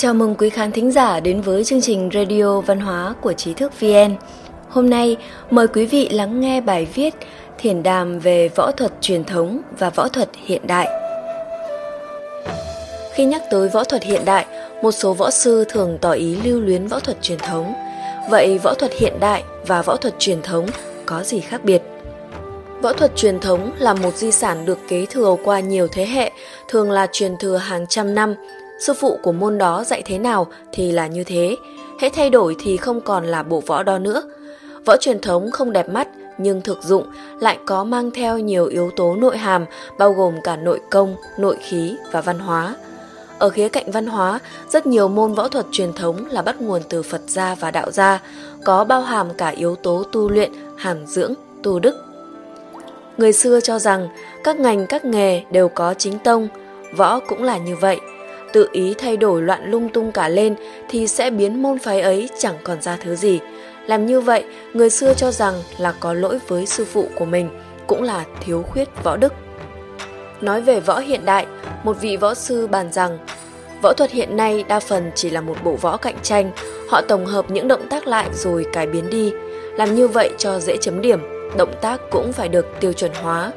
Chào mừng quý khán thính giả đến với chương trình Radio Văn hóa của Trí thức VN. Hôm nay, mời quý vị lắng nghe bài viết Thiền đàm về võ thuật truyền thống và võ thuật hiện đại. Khi nhắc tới võ thuật hiện đại, một số võ sư thường tỏ ý lưu luyến võ thuật truyền thống. Vậy võ thuật hiện đại và võ thuật truyền thống có gì khác biệt? Võ thuật truyền thống là một di sản được kế thừa qua nhiều thế hệ, thường là truyền thừa hàng trăm năm. Sư phụ của môn đó dạy thế nào thì là như thế, hễ thay đổi thì không còn là bộ võ đó nữa. Võ truyền thống không đẹp mắt nhưng thực dụng lại có mang theo nhiều yếu tố nội hàm bao gồm cả nội công, nội khí và văn hóa. Ở khía cạnh văn hóa, rất nhiều môn võ thuật truyền thống là bắt nguồn từ Phật gia và đạo gia, có bao hàm cả yếu tố tu luyện, hàm dưỡng, tu đức. Người xưa cho rằng các ngành các nghề đều có chính tông, võ cũng là như vậy. Tự ý thay đổi loạn lung tung cả lên thì sẽ biến môn phái ấy chẳng còn ra thứ gì. Làm như vậy, người xưa cho rằng là có lỗi với sư phụ của mình, cũng là thiếu khuyết võ đức. Nói về võ hiện đại, một vị võ sư bàn rằng võ thuật hiện nay đa phần chỉ là một bộ võ cạnh tranh, họ tổng hợp những động tác lại rồi cải biến đi. Làm như vậy cho dễ chấm điểm, động tác cũng phải được tiêu chuẩn hóa.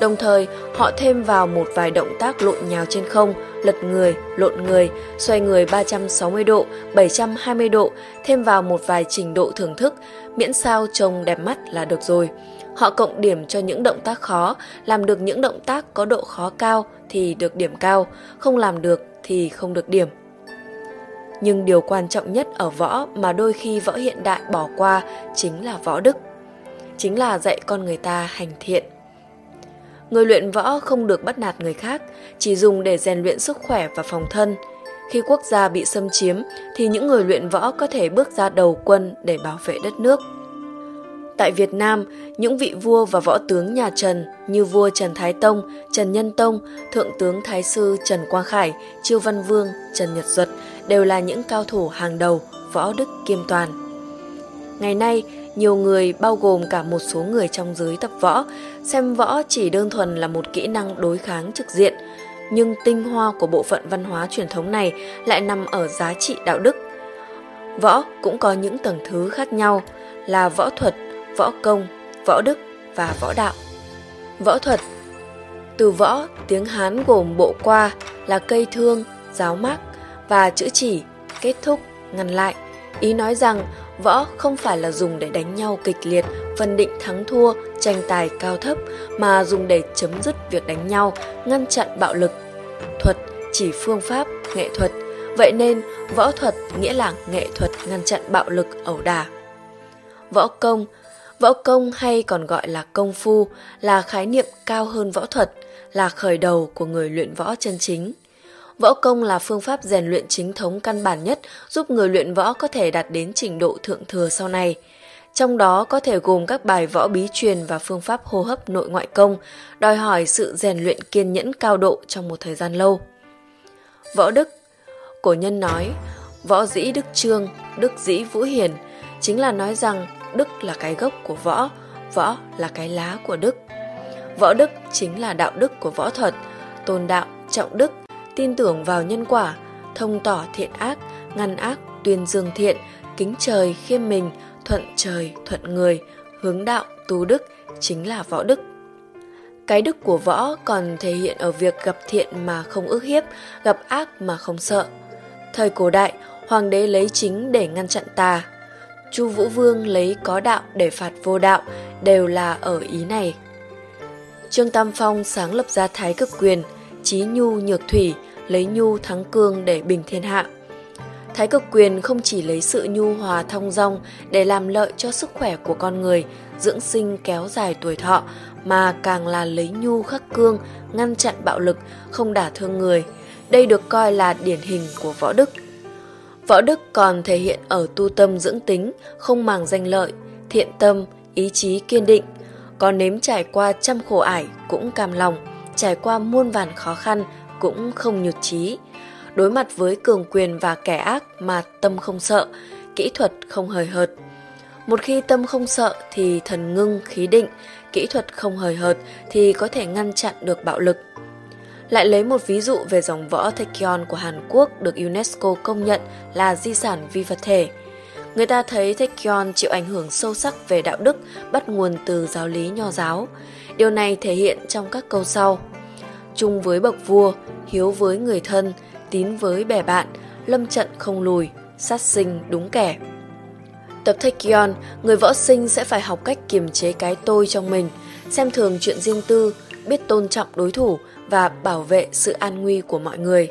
Đồng thời, họ thêm vào một vài động tác lộn nhào trên không, lật người, lộn người, xoay người 360 độ, 720 độ, thêm vào một vài trình độ thưởng thức, miễn sao trông đẹp mắt là được rồi. Họ cộng điểm cho những động tác khó, làm được những động tác có độ khó cao thì được điểm cao, không làm được thì không được điểm. Nhưng điều quan trọng nhất ở võ mà đôi khi võ hiện đại bỏ qua chính là võ đức. Chính là dạy con người ta hành thiện. Người luyện võ không được bắt nạt người khác, chỉ dùng để rèn luyện sức khỏe và phòng thân. Khi quốc gia bị xâm chiếm thì những người luyện võ có thể bước ra đầu quân để bảo vệ đất nước. Tại Việt Nam, những vị vua và võ tướng nhà Trần như vua Trần Thái Tông, Trần Nhân Tông, Thượng tướng Thái Sư Trần Quang Khải, Chiêu Văn Vương, Trần Nhật Duật đều là những cao thủ hàng đầu, võ đức kiêm toàn. Ngày nay, nhiều người bao gồm cả một số người trong giới tập võ xem võ chỉ đơn thuần là một kỹ năng đối kháng trực diện, nhưng tinh hoa của bộ phận văn hóa truyền thống này lại nằm ở giá trị đạo đức. Võ cũng có những tầng thứ khác nhau là võ thuật, võ công, võ đức và võ đạo. Võ thuật Từ võ, tiếng Hán gồm bộ qua là cây thương, giáo mác và chữ chỉ, kết thúc, ngăn lại. Ý nói rằng võ không phải là dùng để đánh nhau kịch liệt, phân định thắng thua, tranh tài cao thấp, mà dùng để chấm dứt việc đánh nhau, ngăn chặn bạo lực. Thuật chỉ phương pháp, nghệ thuật, vậy nên võ thuật nghĩa là nghệ thuật ngăn chặn bạo lực ẩu đả. Võ công Võ công hay còn gọi là công phu là khái niệm cao hơn võ thuật, là khởi đầu của người luyện võ chân chính. Võ công là phương pháp rèn luyện chính thống căn bản nhất giúp người luyện võ có thể đạt đến trình độ thượng thừa sau này. Trong đó có thể gồm các bài võ bí truyền và phương pháp hô hấp nội ngoại công, đòi hỏi sự rèn luyện kiên nhẫn cao độ trong một thời gian lâu. Võ đức Cổ nhân nói, võ dĩ đức trương, đức dĩ vũ hiền, chính là nói rằng đức là cái gốc của võ, võ là cái lá của đức. Võ đức chính là đạo đức của võ thuật, tôn đạo, trọng đức, tin tưởng vào nhân quả, thông tỏ thiện ác, ngăn ác, tuyên dương thiện, kính trời, khiêm mình, thuận trời, thuận người, hướng đạo, tu đức chính là võ đức. Cái đức của võ còn thể hiện ở việc gặp thiện mà không ước hiếp, gặp ác mà không sợ. Thời cổ đại, hoàng đế lấy chính để ngăn chặn tà, Chu Vũ Vương lấy có đạo để phạt vô đạo đều là ở ý này. Trương Tam Phong sáng lập ra Thái Cực Quyền, Chí Nhu Nhược Thủy, lấy Nhu thắng Cương để bình thiên hạ. Thái Cực Quyền không chỉ lấy sự nhu hòa thông dong để làm lợi cho sức khỏe của con người, dưỡng sinh kéo dài tuổi thọ, mà càng là lấy nhu khắc cương, ngăn chặn bạo lực, không đả thương người. Đây được coi là điển hình của võ đức. Võ đức còn thể hiện ở tu tâm dưỡng tính, không màng danh lợi, thiện tâm, ý chí kiên định. Có nếm trải qua trăm khổ ải cũng cam lòng, trải qua muôn vàn khó khăn cũng không nhụt chí. Đối mặt với cường quyền và kẻ ác mà tâm không sợ, kỹ thuật không hời hợt. Một khi tâm không sợ thì thần ngưng khí định, kỹ thuật không hời hợt thì có thể ngăn chặn được bạo lực. Lại lấy một ví dụ về dòng võ Taekyon của Hàn Quốc được UNESCO công nhận là di sản vi vật thể. Người ta thấy Taekyon chịu ảnh hưởng sâu sắc về đạo đức bắt nguồn từ giáo lý nho giáo. Điều này thể hiện trong các câu sau. Chung với bậc vua, hiếu với người thân, tín với bè bạn, lâm trận không lùi, sát sinh đúng kẻ. Tập Taekyon, người võ sinh sẽ phải học cách kiềm chế cái tôi trong mình, xem thường chuyện riêng tư, biết tôn trọng đối thủ và bảo vệ sự an nguy của mọi người.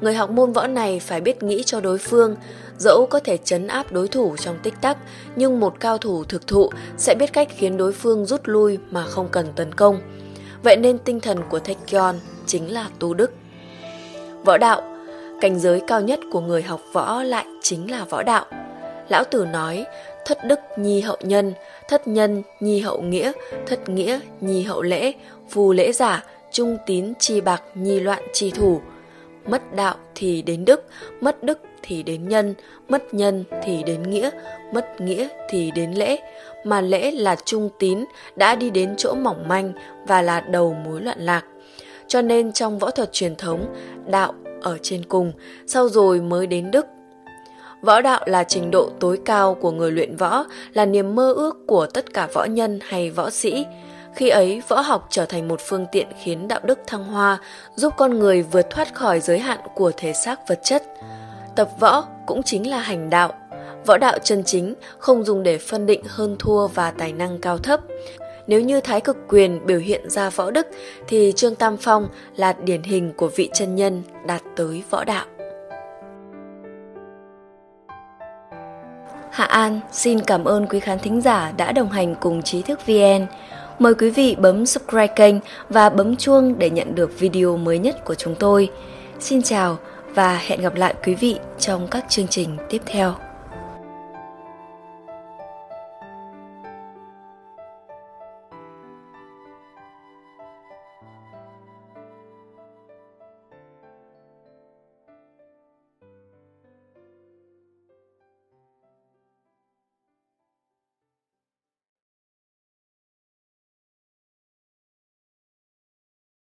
Người học môn võ này phải biết nghĩ cho đối phương, dẫu có thể chấn áp đối thủ trong tích tắc, nhưng một cao thủ thực thụ sẽ biết cách khiến đối phương rút lui mà không cần tấn công. Vậy nên tinh thần của Taekyon chính là tu đức. Võ đạo, cảnh giới cao nhất của người học võ lại chính là võ đạo. Lão Tử nói, thất đức nhi hậu nhân, thất nhân nhi hậu nghĩa, thất nghĩa nhi hậu lễ, phù lễ giả, trung tín chi bạc nhi loạn chi thủ. Mất đạo thì đến đức, mất đức thì đến nhân, mất nhân thì đến nghĩa, mất nghĩa thì đến lễ, mà lễ là trung tín đã đi đến chỗ mỏng manh và là đầu mối loạn lạc. Cho nên trong võ thuật truyền thống, đạo ở trên cùng, sau rồi mới đến đức. Võ đạo là trình độ tối cao của người luyện võ, là niềm mơ ước của tất cả võ nhân hay võ sĩ. Khi ấy, võ học trở thành một phương tiện khiến đạo đức thăng hoa, giúp con người vượt thoát khỏi giới hạn của thể xác vật chất. Tập võ cũng chính là hành đạo. Võ đạo chân chính không dùng để phân định hơn thua và tài năng cao thấp. Nếu như Thái Cực Quyền biểu hiện ra võ đức thì Trương Tam Phong là điển hình của vị chân nhân đạt tới võ đạo. Hạ An xin cảm ơn quý khán thính giả đã đồng hành cùng Trí thức VN. Mời quý vị bấm subscribe kênh và bấm chuông để nhận được video mới nhất của chúng tôi. Xin chào và hẹn gặp lại quý vị trong các chương trình tiếp theo.